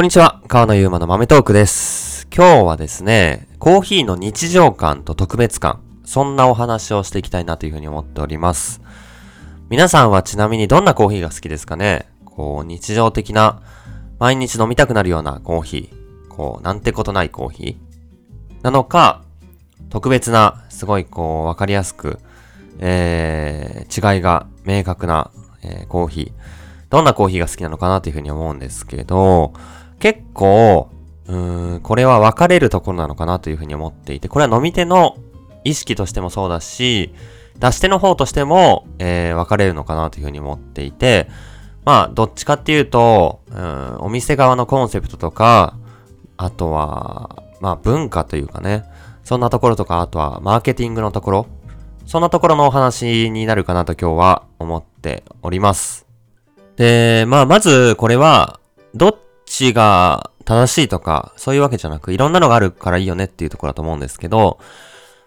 こんにちは。川野ゆうまの豆トークです。今日はですね、コーヒーの日常感と特別感、そんなお話をしていきたいなというふうに思っております。皆さんはちなみにどんなコーヒーが好きですかね？こう、日常的な、毎日飲みたくなるようなコーヒー、こう、なんてことないコーヒー？なのか、特別な、すごいこう、わかりやすく、えー、違いが明確な、えーコーヒー。どんなコーヒーが好きなのかなというふうに思うんですけど、結構、うーん、これは分かれるところなのかなというふうに思っていて、これは飲み手の意識としてもそうだし、出し手の方としても、えー、分かれるのかなというふうに思っていて、まあ、どっちかっていうと、うん、お店側のコンセプトとか、あとは、まあ、文化というかね、そんなところとか、あとは、マーケティングのところ、そんなところのお話になるかなと今日は思っております。で、まあ、まず、これは、どっちが正しいとか、そういうわけじゃなく、いろんなのがあるからいいよねっていうところだと思うんですけど、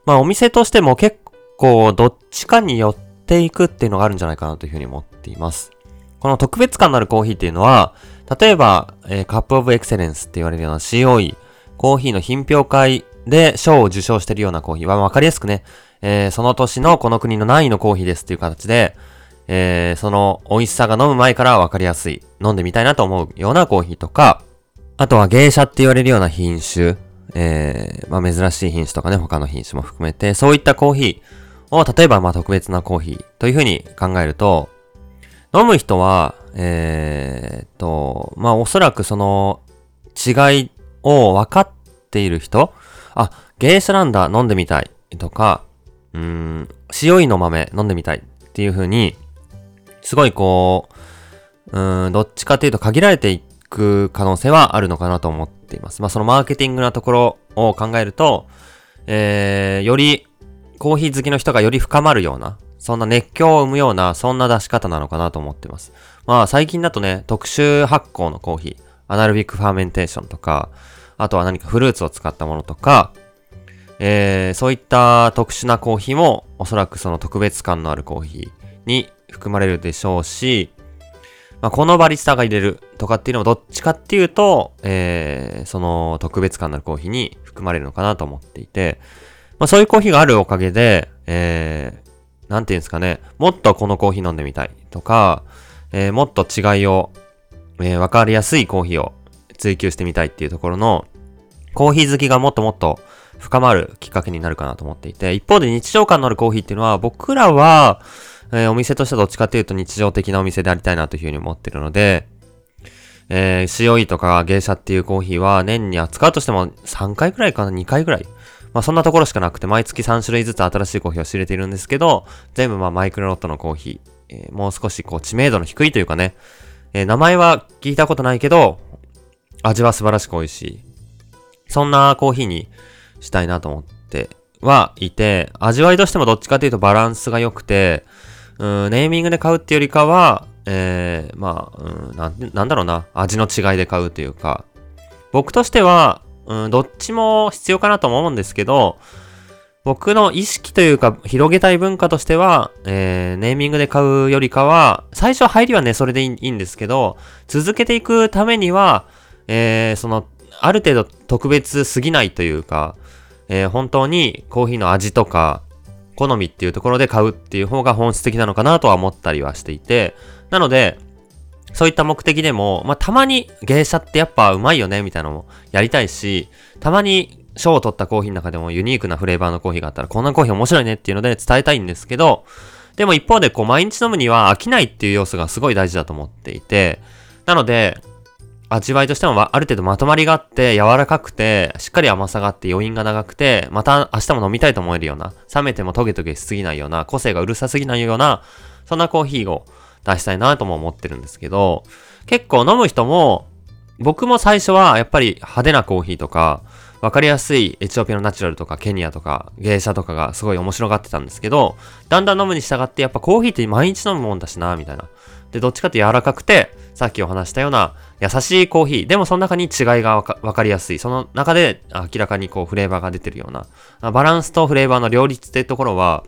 まあ、お店としても結構、どっちかに寄っていくっていうのがあるんじゃないかなというふうに思っています。この特別感のあるコーヒーっていうのは、例えば、えーカップオブエクセレンスって言われるような COE、コーヒーの品評会で賞を受賞してるようなコーヒーは、わかりやすくね、えーその年のこの国の何位のコーヒーですっていう形で、えーその美味しさが飲む前からわかりやすい、飲んでみたいなと思うようなコーヒーとか、あとは芸者って言われるような品種、えーまあ珍しい品種とかね、他の品種も含めて、そういったコーヒーを、例えばまあ特別なコーヒーというふうに考えると、飲む人は、えーっと、まあおそらくその違いを分かっている人、あ、芸者なんだ、飲んでみたいとか、うん、塩いの豆飲んでみたいっていう風に、すごいこう、うん、どっちかというと限られていく可能性はあるのかなと思っています。まあそのマーケティングなところを考えると、えー、よりコーヒー好きの人がより深まるような、そんな熱狂を生むような、そんな出し方なのかなと思ってます。まあ最近だとね、特殊発酵のコーヒー、アナルビックファーメンテーションとか、あとは何かフルーツを使ったものとか、えー、そういった特殊なコーヒーもおそらくその特別感のあるコーヒーに含まれるでしょうし、まあ、このバリスタが入れるとかっていうのもどっちかっていうと、えー、その特別感のあるコーヒーに含まれるのかなと思っていて、まあ、そういうコーヒーがあるおかげで、えー、なんていうんですかね、もっとこのコーヒー飲んでみたいとか、えー、もっと違いを、えー、わかりやすいコーヒーを追求してみたいっていうところの、コーヒー好きがもっともっと深まるきっかけになるかなと思っていて、一方で日常感のあるコーヒーっていうのは、僕らは、えーお店としてはどっちかっていうと日常的なお店でありたいなというふうに思ってるので、えー、COE とか芸者っていうコーヒーは年に扱うとしても3回くらいかな ?2 回くらいまあそんなところしかなくて、毎月3種類ずつ新しいコーヒーを仕入れているんですけど、全部まあマイクロロットのコーヒー、えーもう少しこう知名度の低いというかね、えー名前は聞いたことないけど、味は素晴らしく美味しい。そんなコーヒーにしたいなと思ってはいて、味わいとしてもどっちかというとバランスが良くて、うん、ネーミングで買うっていうよりかは、えー、まあ、うんなん、なんだろうな、味の違いで買うというか、僕としては、うん、どっちも必要かなと思うんですけど、僕の意識というか、広げたい文化としては、えー、ネーミングで買うよりかは、最初入りはね、それでいいいいんですけど、続けていくためには、えー、その、ある程度特別すぎないというか、えー、本当にコーヒーの味とか、好みっていうところで買うっていう方が本質的なのかなとは思ったりはしていて、なので、そういった目的でも、まあ、たまに芸者ってやっぱうまいよね、みたいなのもやりたいし、たまに賞を取ったコーヒーの中でもユニークなフレーバーのコーヒーがあったら、こんなコーヒー面白いねっていうので伝えたいんですけど、でも一方でこう毎日飲むには飽きないっていう要素がすごい大事だと思っていて、なので、味わいとしてもある程度まとまりがあって、柔らかくて、しっかり甘さがあって余韻が長くて、また明日も飲みたいと思えるような、冷めてもトゲトゲしすぎないような、個性がうるさすぎないような、そんなコーヒーを出したいなとも思ってるんですけど、結構飲む人も、僕も最初はやっぱり派手なコーヒーとか、わかりやすいエチオピアのナチュラルとかケニアとか芸者とかがすごい面白がってたんですけど、だんだん飲むに従ってやっぱコーヒーって毎日飲むもんだしな、みたいな。で、どっちかって柔らかくて、さっきお話したような優しいコーヒー。でもその中に違いがわかりやすい。その中で明らかにこうフレーバーが出てるような。バランスとフレーバーの両立っていうところは、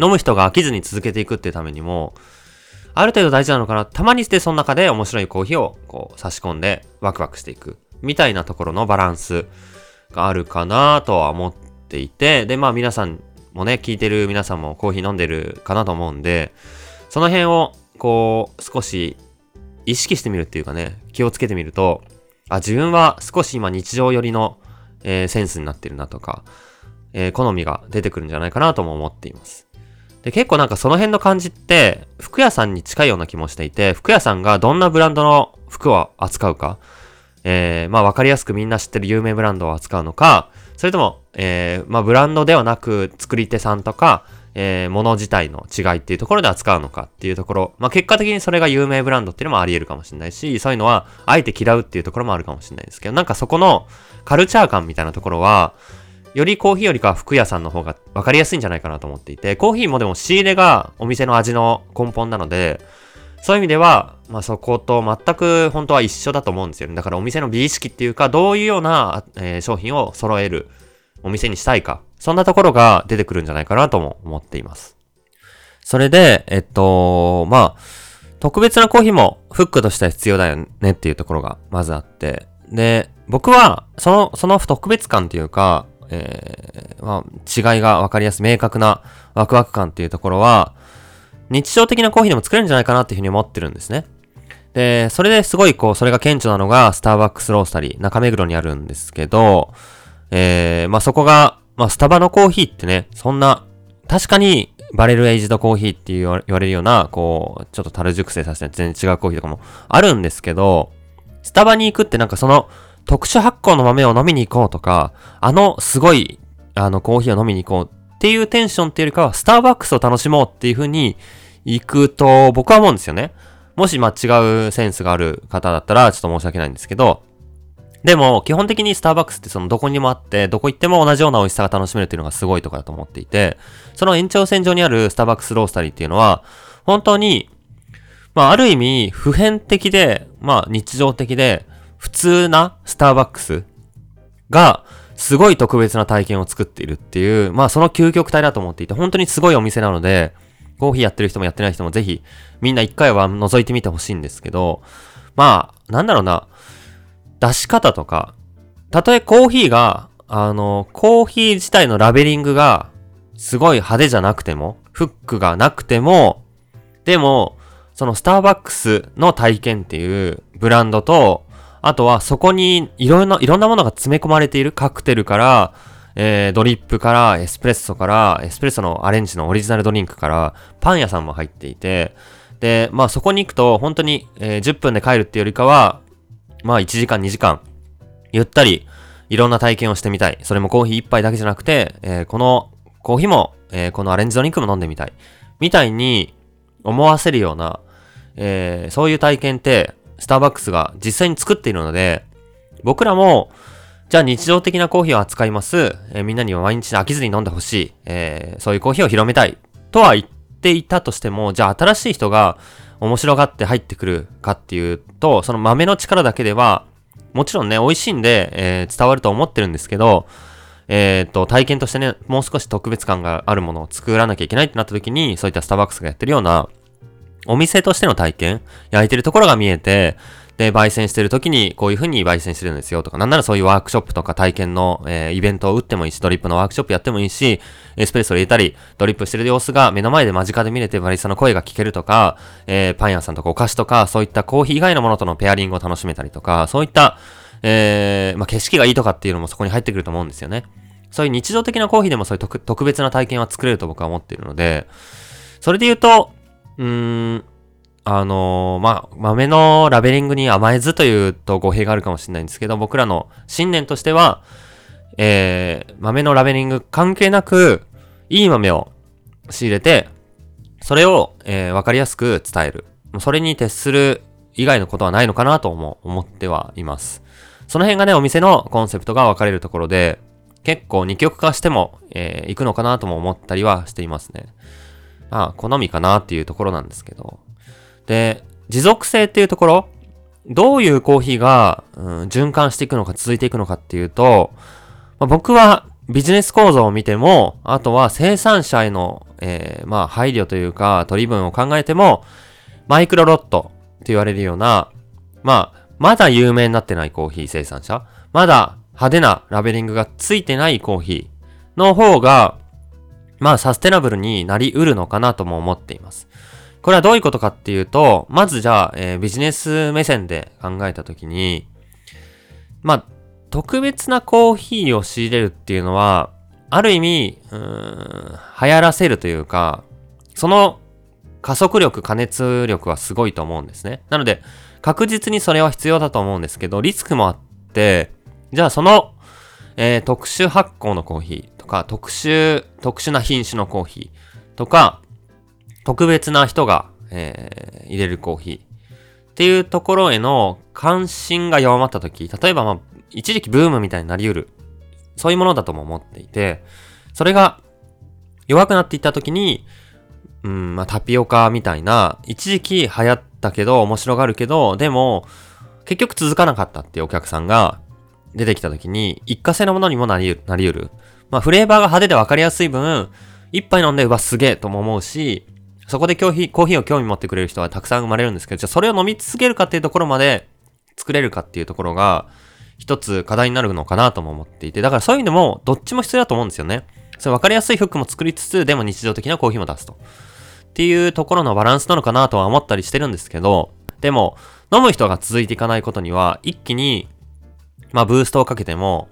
飲む人が飽きずに続けていくってためにも、ある程度大事なのかな。たまにしてその中で面白いコーヒーをこう差し込んでワクワクしていく。みたいなところのバランスがあるかなとは思っていて、で、まあ皆さんもね、聞いてる皆さんもコーヒー飲んでるかなと思うんで、その辺をこう少し意識してみるっていうかね、気をつけてみると、あ、自分は少し今日常寄りの、えー、センスになってるなとか、えー、好みが出てくるんじゃないかなとも思っています。で、結構なんかその辺の感じって、服屋さんに近いような気もしていて、服屋さんがどんなブランドの服を扱うか、えー、まあわかりやすくみんな知ってる有名ブランドを扱うのか、それとも、えー、まあブランドではなく作り手さんとか、えー、物自体の違いっていうところで扱うのかっていうところ、まあ結果的にそれが有名ブランドっていうのもあり得るかもしれないし、そういうのはあえて嫌うっていうところもあるかもしれないですけど、なんかそこのカルチャー感みたいなところは、よりコーヒーよりかは服屋さんの方が分かりやすいんじゃないかなと思っていて、コーヒーもでも仕入れがお店の味の根本なので、そういう意味では、まあそこと全く本当は一緒だと思うんですよね。だからお店の美意識っていうか、どういうような、えー、商品を揃えるお店にしたいか。そんなところが出てくるんじゃないかなとも思っています。それで、えっと、まあ、特別なコーヒーもフックとしては必要だよねっていうところがまずあって、で、僕は、その、その特別感っていうか、えー、まあ、違いがわかりやすい、明確なワクワク感っていうところは、日常的なコーヒーでも作れるんじゃないかなっていうふうに思ってるんですね。で、それですごいこう、それが顕著なのが、スターバックスロースタリー、中目黒にあるんですけど、えー、まあ、そこが、まあ、スタバのコーヒーってね、そんな、確かに、バレルエイジドコーヒーって言われるような、こう、ちょっと樽熟成させて全然違うコーヒーとかもあるんですけど、スタバに行くってなんかその、特殊発酵の豆を飲みに行こうとか、あのすごい、あのコーヒーを飲みに行こうっていうテンションっていうよりかは、スターバックスを楽しもうっていう風に行くと僕は思うんですよね。もしま違うセンスがある方だったらちょっと申し訳ないんですけど、でも基本的にスターバックスってそのどこにもあって、どこ行っても同じような美味しさが楽しめるっていうのがすごいとこだと思っていて、その延長線上にあるスターバックスロースタリーっていうのは、本当に、まあある意味普遍的で、まあ日常的で、普通なスターバックスが、すごい特別な体験を作っているっていう、まあその究極体だと思っていて、本当にすごいお店なので、コーヒーやってる人もやってない人もぜひ、みんな一回は覗いてみてほしいんですけど、まあ、なんだろうな、出し方とか、たとえコーヒーが、あの、コーヒー自体のラベリングが、すごい派手じゃなくても、フックがなくても、でも、そのスターバックスの体験っていうブランドと、あとはそこにいろんな、いろんなものが詰め込まれているカクテルから、えー、ドリップから、エスプレッソから、エスプレッソのアレンジのオリジナルドリンクから、パン屋さんも入っていて、で、まあそこに行くと、本当に、えー、10分で帰るっていうよりかは、まあ1時間2時間、ゆったり、いろんな体験をしてみたい。それもコーヒー一杯だけじゃなくて、えー、このコーヒーも、えー、このアレンジドリンクも飲んでみたい。みたいに思わせるような、えー、そういう体験って、スターバックスが実際に作っているので、僕らも、じゃあ日常的なコーヒーを扱います。え、みんなには毎日飽きずに飲んでほしい。え、そういうコーヒーを広めたい。とは言っていたとしても、じゃあ新しい人が面白がって入ってくるかっていうと、その豆の力だけでは、もちろんね、美味しいんで、えー、伝わると思ってるんですけど、えっ、と、体験としてね、もう少し特別感があるものを作らなきゃいけないってなった時に、そういったスターバックスがやってるような、お店としての体験、焼いてるところが見えて、で、焙煎してる時にこういう風に焙煎してるんですよとか、なんならそういうワークショップとか体験の、えー、イベントを打ってもいいし、ドリップのワークショップやってもいいし、エスプレッソ入れたり、ドリップしてる様子が目の前で間近で見れてバリスタの声が聞けるとか、えー、パン屋さんとかお菓子とか、そういったコーヒー以外のものとのペアリングを楽しめたりとか、そういった、えー、まあ、景色がいいとかっていうのもそこに入ってくると思うんですよね。そういう日常的なコーヒーでもそういう特別な体験は作れると僕は思っているので、それで言うと、うーん、あのー、まあ、豆のラベリングに甘えずというと語弊があるかもしれないんですけど、僕らの信念としては、えー、豆のラベリング関係なく、いい豆を仕入れて、それを、えー、わかりやすく伝える。それに徹する以外のことはないのかなとも思ってはいます。その辺がね、お店のコンセプトが分かれるところで、結構二極化しても、えー、行くのかなとも思ったりはしていますね。まあ、好みかなっていうところなんですけど。で、持続性っていうところ、どういうコーヒーが、うん、循環していくのか続いていくのかっていうと、まあ、僕はビジネス構造を見ても、あとは生産者への、えー、まあ配慮というか取り分を考えても、マイクロロットって言われるような、まあ、まだ有名になってないコーヒー生産者、まだ派手なラベリングがついてないコーヒーの方が、まあサステナブルになり得るのかなとも思っています。これはどういうことかっていうと、まずじゃあ、えー、ビジネス目線で考えたときに、まあ、特別なコーヒーを仕入れるっていうのは、ある意味、うーん、流行らせるというか、その加速力、加熱力はすごいと思うんですね。なので、確実にそれは必要だと思うんですけど、リスクもあって、じゃあその、えー、特殊発酵のコーヒーとか、特殊、特殊な品種のコーヒーとか、特別な人が、えー、入れるコーヒーっていうところへの関心が弱まった時、例えばまあ、一時期ブームみたいになり得る。そういうものだとも思っていて、それが弱くなっていった時に、うん、まあタピオカみたいな、一時期流行ったけど、面白がるけど、でも、結局続かなかったっていうお客さんが出てきた時に、一過性のものにもなり、なり得る。まあ、フレーバーが派手で分かりやすい分、一杯飲んで、うわ、すげえとも思うし、そこでコーヒー、コーヒーを興味持ってくれる人はたくさん生まれるんですけど、じゃあそれを飲み続けるかっていうところまで作れるかっていうところが、一つ課題になるのかなとも思っていて、だからそういう意味でも、どっちも必要だと思うんですよね。それ分かりやすいフックも作りつつ、でも日常的なコーヒーも出すと。っていうところのバランスなのかなとは思ったりしてるんですけど、でも、飲む人が続いていかないことには、一気に、まあ、ブーストをかけても、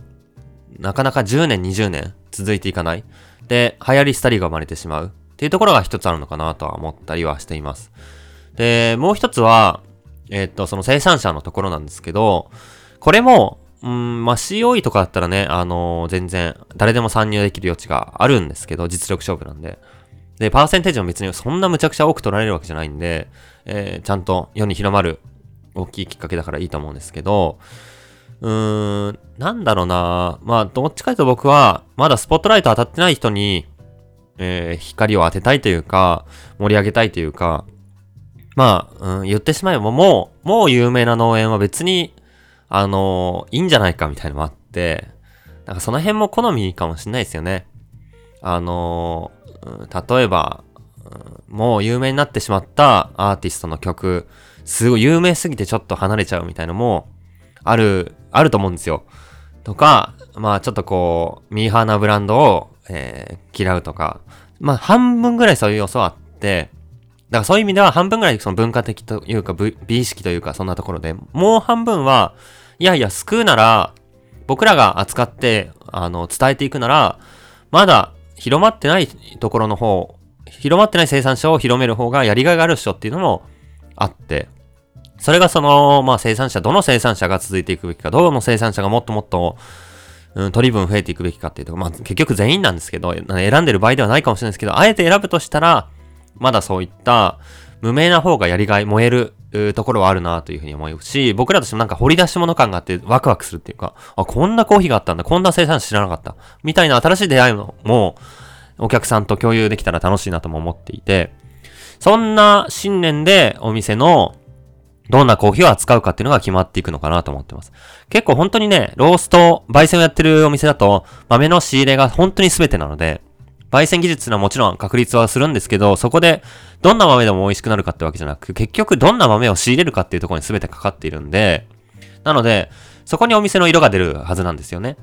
なかなか10年、20年続いていかない。で、流行り廃りが生まれてしまう。っていうところが一つあるのかなとは思ったりはしています。で、もう一つは、え、っと、その生産者のところなんですけど、これも、うん、まあ、COE とかだったらね、あのー、全然、誰でも参入できる余地があるんですけど、実力勝負なんで。で、パーセンテージも別にそんなむちゃくちゃ多く取られるわけじゃないんで、えー、ちゃんと世に広まる大きいきっかけだからいいと思うんですけど、うーん、なんだろうなまあ、どっちかというと僕は、まだスポットライト当たってない人に、えー、光を当てたいというか、盛り上げたいというか、まあ、うん、言ってしまえばもう、もう有名な農園は別に、あのー、いいんじゃないかみたいなのもあって、なんかその辺も好みかもしんないですよね。あのー、例えば、もう有名になってしまったアーティストの曲、すごい有名すぎてちょっと離れちゃうみたいのも、ある、あると思うんですよ。とか、まあちょっとこう、ミーハーなブランドを、えー、嫌うとか、まあ半分ぐらいそういう要素はあって、だからそういう意味では半分ぐらいその文化的というか美意識というかそんなところで、もう半分は、いやいや救うなら、僕らが扱って、あの、伝えていくなら、まだ広まってないところの方、広まってない生産者を広める方がやりがいがあるっしょっていうのもあって、それがその、まあ生産者、どの生産者が続いていくべきか、どの生産者がもっともっと、うん、取り分増えていくべきかっていうとまあ結局全員なんですけど、選んでる場合ではないかもしれないですけど、あえて選ぶとしたら、まだそういった無名な方がやりがい、燃えるところはあるなというふうに思うし、僕らとしてもなんか掘り出し物感があってワクワクするっていうか、あ、こんなコーヒーがあったんだ、こんな生産者知らなかった、みたいな新しい出会いのも、お客さんと共有できたら楽しいなとも思っていて、そんな信念でお店のどんなコーヒーを扱うかっていうのが決まっていくのかなと思ってます。結構本当にね、ロースト、焙煎をやってるお店だと、豆の仕入れが本当に全てなので、焙煎技術はもちろん確立はするんですけど、そこでどんな豆でも美味しくなるかってわけじゃなく、結局どんな豆を仕入れるかっていうところに全てかかっているんで、なので、そこにお店の色が出るはずなんですよね。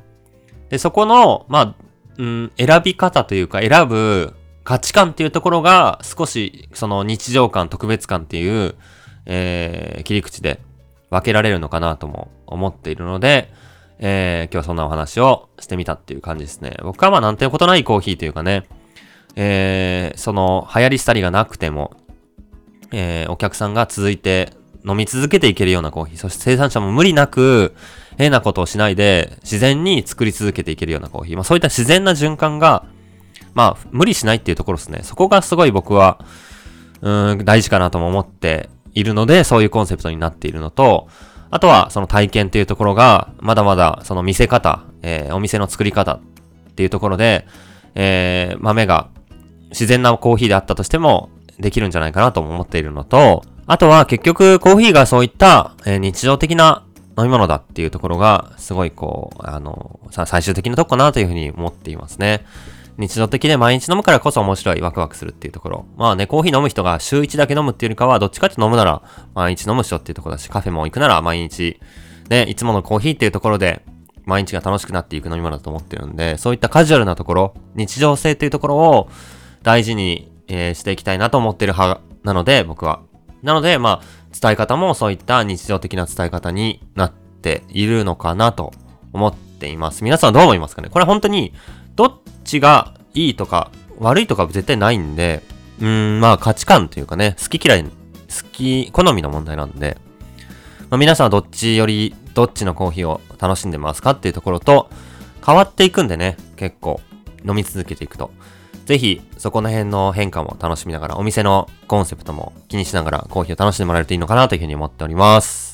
で、そこの、まあ、うん、選び方というか、選ぶ価値観っていうところが、少し、その日常感、特別感っていう、えー、切り口で分けられるのかなとも思っているので、えー、今日はそんなお話をしてみたっていう感じですね。僕はまあなんてことないコーヒーというかね、えー、その流行り廃りがなくても、えー、お客さんが続いて飲み続けていけるようなコーヒー、そして生産者も無理なく変なことをしないで自然に作り続けていけるようなコーヒー。まあそういった自然な循環が、まあ無理しないっていうところですね。そこがすごい僕は、うん、大事かなとも思っているので、そういうコンセプトになっているのと、あとはその体験っていうところが、まだまだその見せ方、えー、お店の作り方っていうところで、えー、豆が自然なコーヒーであったとしてもできるんじゃないかなと思っているのと、あとは結局コーヒーがそういった、えー、日常的な飲み物だっていうところが、すごいこう、あの、最終的なとこかなというふうに思っていますね。日常的で毎日飲むからこそ面白い、ワクワクするっていうところ。まあね、コーヒー飲む人が週1だけ飲むっていうよりかは、どっちかって飲むなら毎日飲む人っていうところだし、カフェも行くなら毎日、ね、いつものコーヒーっていうところで、毎日が楽しくなっていく飲み物だと思ってるんで、そういったカジュアルなところ、日常性っていうところを大事に、えー、していきたいなと思ってる派なので、僕は。なので、まあ、伝え方もそういった日常的な伝え方になっているのかなと思っています。皆さんどう思いますかね？これ本当に、どっちがいいとか悪いとか絶対ないんで、うん、まあ価値観というかね、好き嫌い、好き、好みの問題なんで、まあ、皆さんはどっちより、どっちのコーヒーを楽しんでますかっていうところと、変わっていくんでね、結構、飲み続けていくと。ぜひ、そこの辺の変化も楽しみながら、お店のコンセプトも気にしながらコーヒーを楽しんでもらえるといいのかなというふうに思っております。